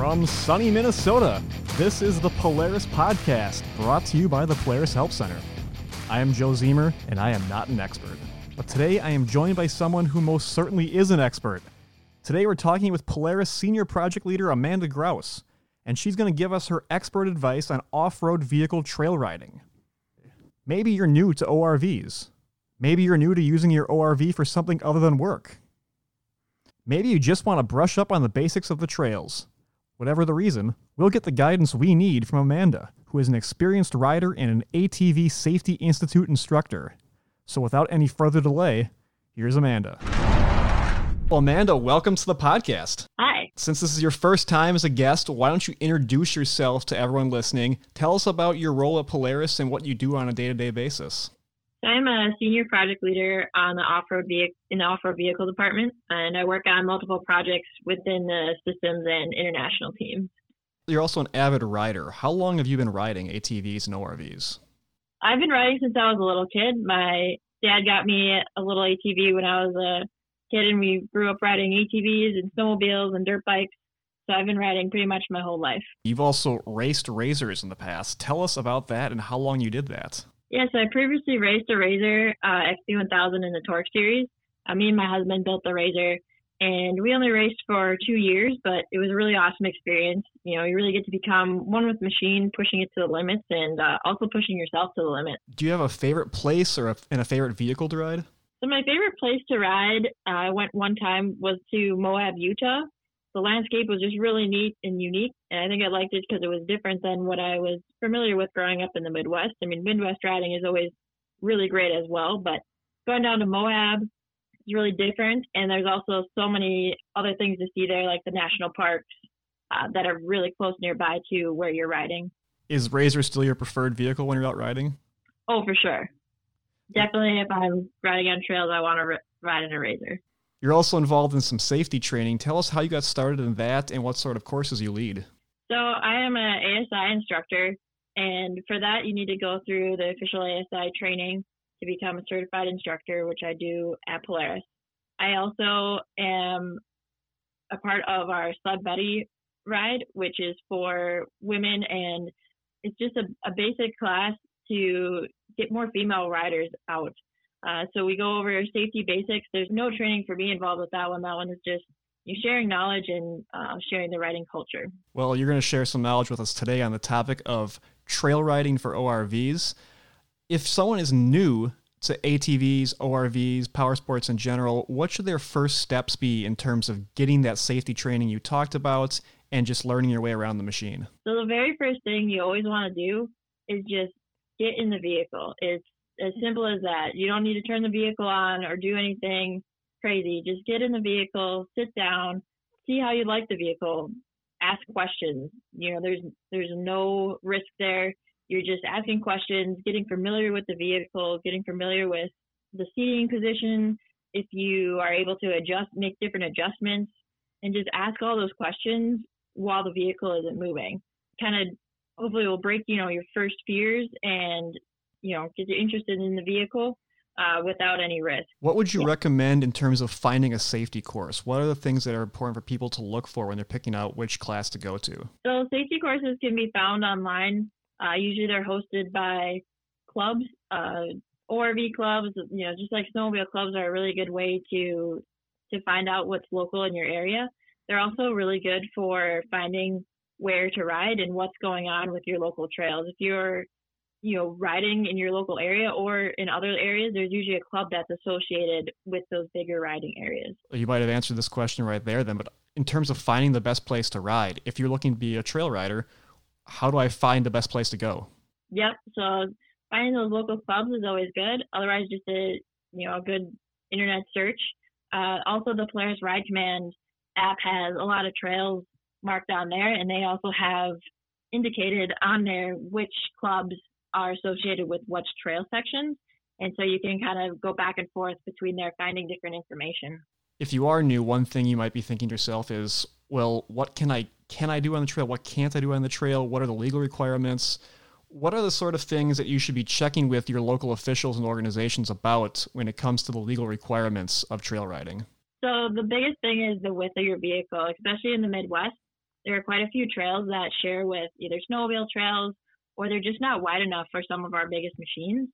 From sunny Minnesota, this is the Polaris Podcast, brought to you by the Polaris Help Center. I am Joe Zemer, and I am not an expert. But today I am joined by someone who most certainly is an expert. Today we're talking with Polaris Senior Project Leader Amanda Graus, and she's going to give us her expert advice on off road vehicle trail riding. Maybe you're new to ORVs. Maybe you're new to using your ORV for something other than work. Maybe you just want to brush up on the basics of the trails. Whatever the reason, we'll get the guidance we need from Amanda, who is an experienced rider and an ATV Safety Institute instructor. So without any further delay, here's Amanda. Well, Amanda, welcome to the podcast. Hi. Since this is your first time as a guest, why don't you introduce yourself to everyone listening? Tell us about your role at Polaris and what you do on a day to day basis. I'm a senior project leader on the off-road vehicle in the off-road vehicle department, and I work on multiple projects within the systems and international teams. You're also an avid rider. How long have you been riding ATVs and ORVs? I've been riding since I was a little kid. My dad got me a little ATV when I was a kid, and we grew up riding ATVs and snowmobiles and dirt bikes. So I've been riding pretty much my whole life. You've also raced RZRs in the past. Tell us about that and how long you did that. Yes, I previously raced a RZR uh, XP1000 in the Torque Series. Uh, me and my husband built the RZR, and we only raced for two years, but it was a really awesome experience. You know, you really get to become one with the machine, pushing it to the limits, and uh, also pushing yourself to the limit. Do you have a favorite place or a, and a favorite vehicle to ride? So my favorite place to ride, uh, I went one time was to Moab, Utah the landscape was just really neat and unique. And I think I liked it because it was different than what I was familiar with growing up in the Midwest. I mean, Midwest riding is always really great as well, but going down to Moab is really different. And there's also so many other things to see there, like the national parks uh, that are really close nearby to where you're riding. Is RZR still your preferred vehicle when you're out riding? Oh, for sure. Definitely, if I'm riding on trails, I want to r- ride in a RZR. You're also involved in some safety training. Tell us how you got started in that and what sort of courses you lead. So, I am an ASI instructor, and for that, you need to go through the official ASI training to become a certified instructor, which I do at Polaris. I also am a part of our Sled Buddy ride, which is for women, and it's just a, a basic class to get more female riders out. Uh, so we go over safety basics. There's no training for me involved with that one. That one is just you sharing knowledge and uh, sharing the riding culture. Well, you're going to share some knowledge with us today on the topic of trail riding for ORVs. If someone is new to ATVs, ORVs, power sports in general, what should their first steps be in terms of getting that safety training you talked about and just learning your way around the machine? So the very first thing you always want to do is just get in the vehicle. It's as simple as that. You don't need to turn the vehicle on or do anything crazy. Just get in the vehicle, sit down, see how you like the vehicle, ask questions. You know, there's there's no risk there. You're just asking questions, getting familiar with the vehicle, getting familiar with the seating position. If you are able to adjust, make different adjustments, and just ask all those questions while the vehicle isn't moving. Kind of hopefully will break you know your first fears and you know, get you interested in the vehicle uh, without any risk. What would you yeah. recommend in terms of finding a safety course? What are the things that are important for people to look for when they're picking out which class to go to? So, safety courses can be found online. Uh, usually, they're hosted by clubs, uh, ORV clubs. You know, just like snowmobile clubs are a really good way to to find out what's local in your area. They're also really good for finding where to ride and what's going on with your local trails. If you're you know, riding in your local area or in other areas, there's usually a club that's associated with those bigger riding areas. You might have answered this question right there then, but in terms of finding the best place to ride, if you're looking to be a trail rider, how do I find the best place to go? Yep. So finding those local clubs is always good. Otherwise, just a you know a good internet search. Uh, also, the Polaris Ride Command app has a lot of trails marked on there, and they also have indicated on there which clubs are associated with which trail sections. And so you can kind of go back and forth between there, finding different information. If you are new, one thing you might be thinking to yourself is, well, what can I can I do on the trail? What can't I do on the trail? What are the legal requirements? What are the sort of things that you should be checking with your local officials and organizations about when it comes to the legal requirements of trail riding? So the biggest thing is the width of your vehicle, especially in the Midwest. there are quite a few trails that share with either snowmobile trails or they're just not wide enough for some of our biggest machines.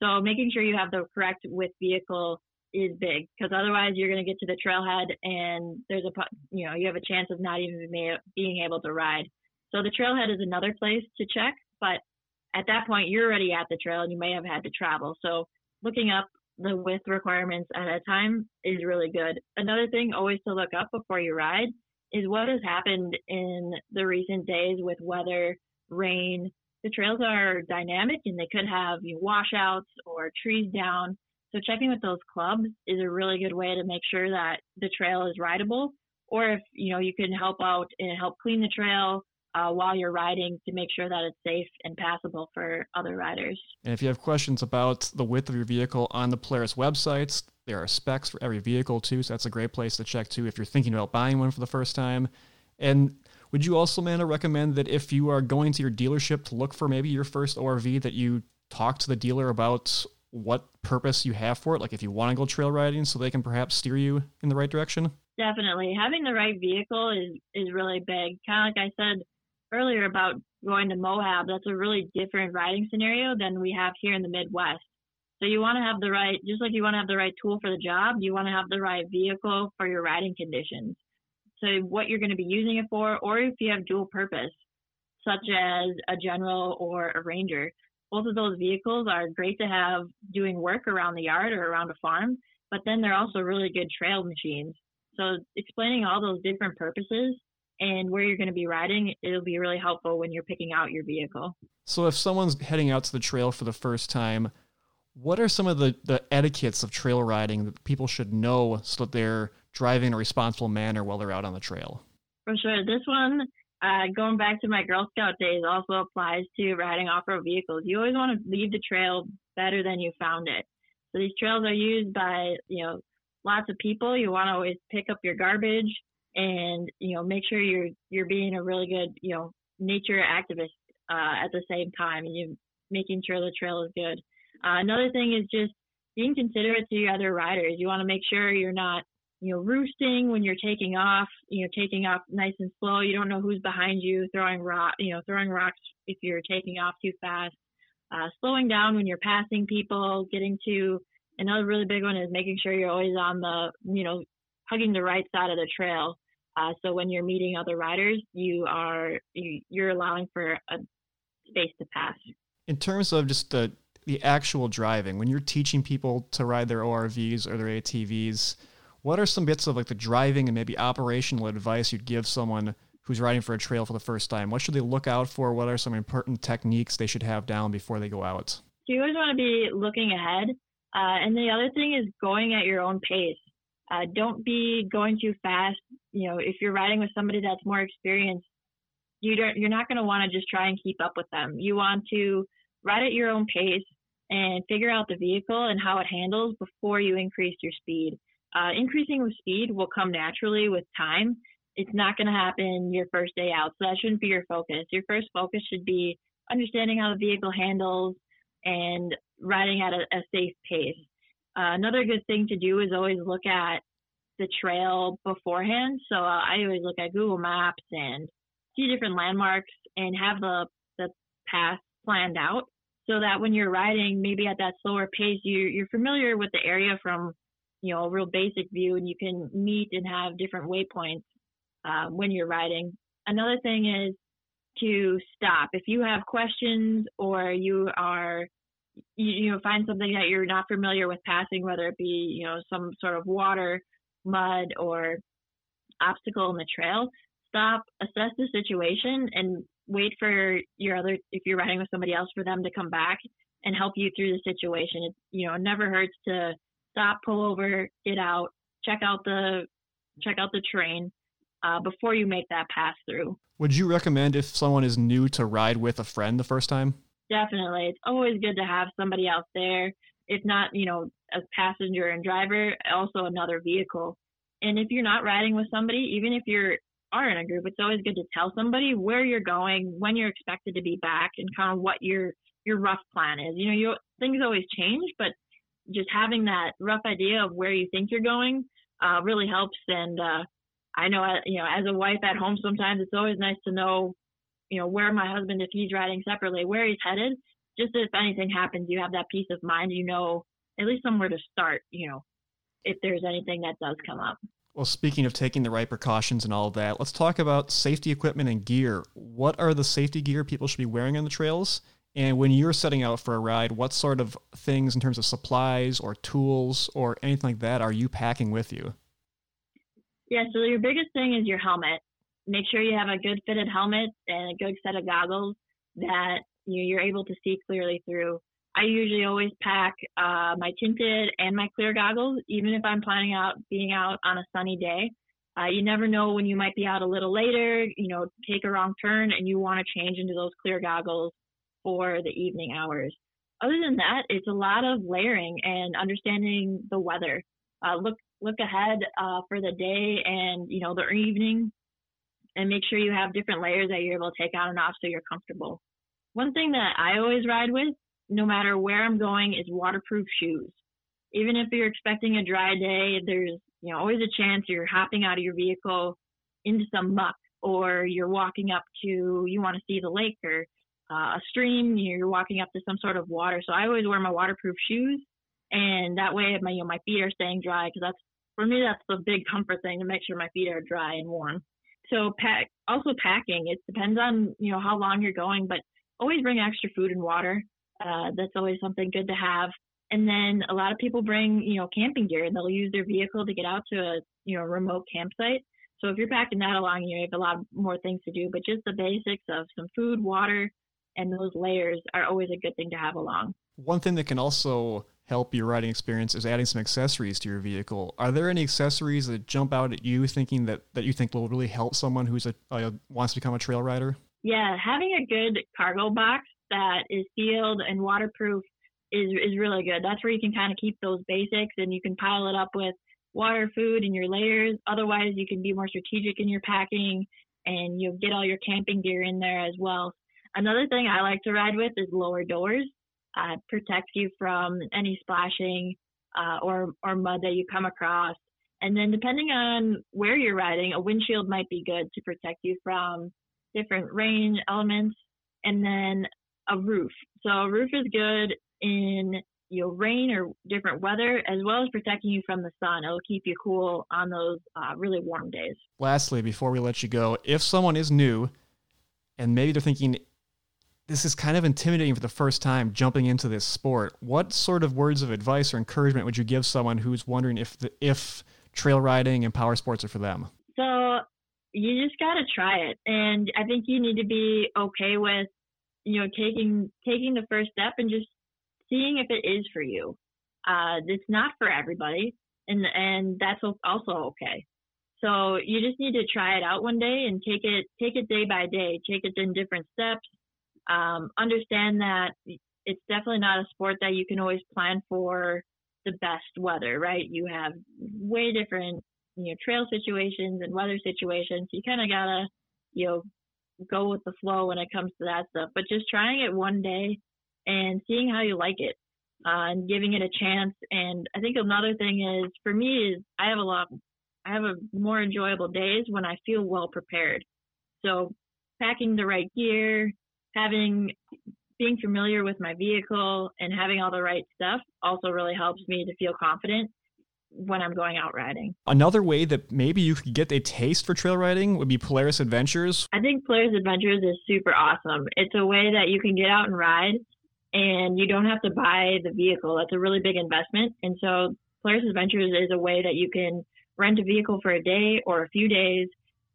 So making sure you have the correct width vehicle is big because otherwise you're going to get to the trailhead and there's a you know you have a chance of not even being able to ride. So the trailhead is another place to check, but at that point you're already at the trail and you may have had to travel. So looking up the width requirements at a time is really good. Another thing always to look up before you ride is what has happened in the recent days with weather, rain. The trails are dynamic and they could have you know, washouts or trees down. So checking with those clubs is a really good way to make sure that the trail is rideable. Or if you know you can help out and help clean the trail uh, while you're riding to make sure that it's safe and passable for other riders. And if you have questions about the width of your vehicle on the Polaris websites, there are specs for every vehicle too, so that's a great place to check too if you're thinking about buying one for the first time. And would you also, Amanda, recommend that if you are going to your dealership to look for maybe your first ORV, that you talk to the dealer about what purpose you have for it? Like if you want to go trail riding, so they can perhaps steer you in the right direction? Definitely. Having the right vehicle is, is really big. Kind of like I said, earlier about going to Moab, that's a really different riding scenario than we have here in the Midwest. So you want to have the right, just like you want to have the right tool for the job, you want to have the right vehicle for your riding conditions. So what you're going to be using it for, or if you have dual purpose, such as a general or a ranger, both of those vehicles are great to have doing work around the yard or around a farm, but then they're also really good trail machines. So explaining all those different purposes and where you're going to be riding, it'll be really helpful when you're picking out your vehicle. So, if someone's heading out to the trail for the first time, what are some of the, the etiquettes of trail riding that people should know so that they're driving in a responsible manner while they're out on the trail? For sure. This one, uh, going back to my Girl Scout days, also applies to riding off road vehicles. You always want to leave the trail better than you found it. So, these trails are used by, you know, lots of people. You want to always pick up your garbage and you know make sure you're you're being a really good you know nature activist uh, at the same time and you making sure the trail is good. Uh, another thing is just being considerate to your other riders. You want to make sure you're not you know roosting when you're taking off. You know taking off nice and slow. You don't know who's behind you throwing rock you know throwing rocks if you're taking off too fast. Uh, slowing down when you're passing people, getting to another really big one is making sure you're always on the you know hugging the right side of the trail. Uh, so when you're meeting other riders, you are you, you're allowing for a space to pass. In terms of just the the actual driving, when you're teaching people to ride their ORVs or their ATVs, what are some bits of like the driving and maybe operational advice you'd give someone who's riding for a trail for the first time? What should they look out for? What are some important techniques they should have down before they go out? You always want to be looking ahead. Uh, and the other thing is going at your own pace. Uh, don't be going too fast. You know, if you're riding with somebody that's more experienced, you don't, you're not going to want to just try and keep up with them. You want to ride at your own pace and figure out the vehicle and how it handles before you increase your speed. Uh, increasing with speed will come naturally with time. It's not going to happen your first day out. So that shouldn't be your focus. Your first focus should be understanding how the vehicle handles and riding at a, a safe pace. Uh, another good thing to do is always look at the trail beforehand. So uh, I always look at Google Maps and see different landmarks and have the the path planned out so that when you're riding, maybe at that slower pace, you you're familiar with the area from you know a real basic view, and you can meet and have different waypoints uh, when you're riding. Another thing is to stop if you have questions or you are you, you know find something that you're not familiar with passing, whether it be you know some sort of water, mud, or obstacle in the trail, stop, assess the situation, and wait for your other if you're riding with somebody else for them to come back and help you through the situation. It you know never hurts to stop, pull over, get out, check out the check out the train uh, before you make that pass through. Would you recommend if someone is new to ride with a friend the first time? Definitely. It's always good to have somebody else there. If not, you know, a passenger and driver, also another vehicle. And if you're not riding with somebody, even if you're are in a group, it's always good to tell somebody where you're going, when you're expected to be back, and kind of what your your rough plan is. You know, you things always change, but just having that rough idea of where you think you're going uh, really helps. And uh, I know, uh, you know, as a wife at home, sometimes it's always nice to know, you know, where my husband, if he's riding separately, where he's headed. Just if anything happens, you have that peace of mind. You know, at least somewhere to start. You know, if there's anything that does come up. Well, speaking of taking the right precautions and all of that, let's talk about safety equipment and gear. What are the safety gear people should be wearing on the trails? And when you're setting out for a ride, what sort of things in terms of supplies or tools or anything like that are you packing with you? Yeah, so your biggest thing is your helmet. Make sure you have a good fitted helmet and a good set of goggles that you you're able to see clearly through. I usually always pack uh, my tinted and my clear goggles, even if I'm planning out being out on a sunny day. Uh, you never know when you might be out a little later, you know, take a wrong turn and you want to change into those clear goggles for the evening hours. Other than that, it's a lot of layering and understanding the weather. Uh, look look ahead uh, for the day and you know the evening, and make sure you have different layers that you're able to take on and off so you're comfortable. One thing that I always ride with, no matter where I'm going, is waterproof shoes. Even if you're expecting a dry day, there's you know always a chance you're hopping out of your vehicle into some muck or you're walking up to you want to see the lake or uh, a stream, you're walking up to some sort of water. So I always wear my waterproof shoes, and that way my you know my feet are staying dry because that's for me that's the big comfort thing to make sure my feet are dry and warm. So pack also packing it depends on you know how long you're going, but always bring extra food and water. Uh, that's always something good to have. And then a lot of people bring you know camping gear and they'll use their vehicle to get out to a you know remote campsite. So if you're packing that along, you have a lot more things to do. But just the basics of some food, water, and those layers are always a good thing to have along. One thing that can also help your riding experience is adding some accessories to your vehicle. Are there any accessories that jump out at you thinking that, that you think will really help someone who's a uh, wants to become a trail rider? Yeah, having a good cargo box that is sealed and waterproof is is really good. That's where you can kind of keep those basics and you can pile it up with water, food, and your layers. Otherwise, you can be more strategic in your packing and you'll get all your camping gear in there as well. Another thing I like to ride with is lower doors. Uh, protects you from any splashing uh, or or mud that you come across. And then depending on where you're riding, a windshield might be good to protect you from different rain elements. And then a roof. So a roof is good in you know rain or different weather, as well as protecting you from the sun. It'll keep you cool on those uh, really warm days. Lastly, before we let you go, if someone is new and maybe they're thinking this is kind of intimidating for the first time jumping into this sport. What sort of words of advice or encouragement would you give someone who's wondering if the, if trail riding and power sports are for them? So you just got to try it, and I think you need to be okay with you know taking taking the first step and just seeing if it is for you. Uh, it's not for everybody, and and that's also okay. So you just need to try it out one day and take it take it day by day. Take it in different steps um, understand that it's definitely not a sport that you can always plan for the best weather, right? You have way different, you know, trail situations and weather situations. You kind of gotta, you know, go with the flow when it comes to that stuff. But just trying it one day and seeing how you like it uh, and giving it a chance. And I think another thing is for me is I have a lot, I have a more enjoyable days when I feel well prepared. So packing the right gear, having being familiar with my vehicle and having all the right stuff also really helps me to feel confident when I'm going out riding. Another way that maybe you could get a taste for trail riding would be Polaris Adventures. I think Polaris Adventures is super awesome. It's a way that you can get out and ride and you don't have to buy the vehicle. That's a really big investment. And so Polaris Adventures is a way that you can rent a vehicle for a day or a few days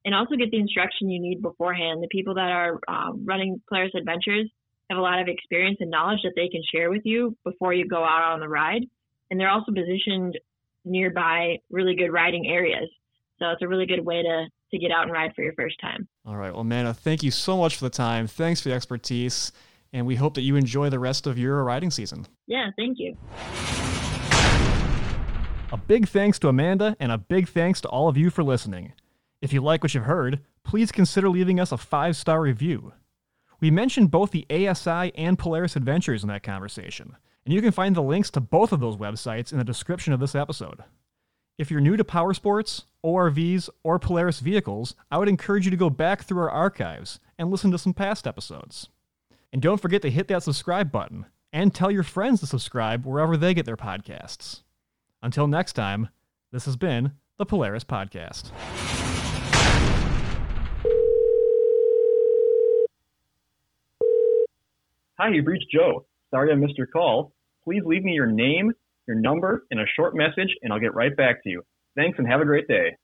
and also get the instruction you need beforehand. The people that are um, running Polaris Adventures have a lot of experience and knowledge that they can share with you before you go out on the ride. And they're also positioned nearby really good riding areas. So it's a really good way to, to get out and ride for your first time. All right. Well, Amanda, thank you so much for the time. Thanks for the expertise. And we hope that you enjoy the rest of your riding season. Yeah, thank you. A big thanks to Amanda and a big thanks to all of you for listening. If you like what you've heard, please consider leaving us a five star review. We mentioned both the ASI and Polaris Adventures in that conversation, and you can find the links to both of those websites in the description of this episode. If you're new to power sports, ORVs, or Polaris vehicles, I would encourage you to go back through our archives and listen to some past episodes. And don't forget to hit that subscribe button and tell your friends to subscribe wherever they get their podcasts. Until next time, this has been the Polaris Podcast. Hi, you've reached Joe. Sorry I missed your call. Please leave me your name, your number, and a short message, and I'll get right back to you. Thanks and have a great day.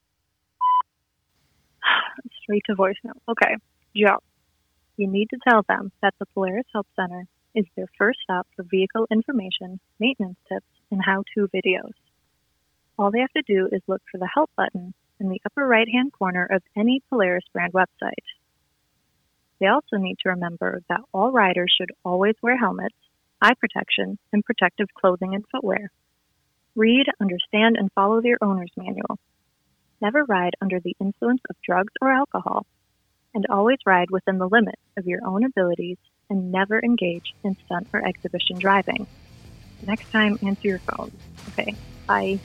Straight to voicemail. Okay. Joe, you need to tell them that the Polaris Help Center is their first stop for vehicle information, maintenance tips, and how to videos. All they have to do is look for the Help button in the upper right hand corner of any Polaris brand website. They also need to remember that all riders should always wear helmets, eye protection, and protective clothing and footwear. Read, understand, and follow their owner's manual. Never ride under the influence of drugs or alcohol, and always ride within the limits of your own abilities and never engage in stunt or exhibition driving. Next time, answer your phone. Okay, bye.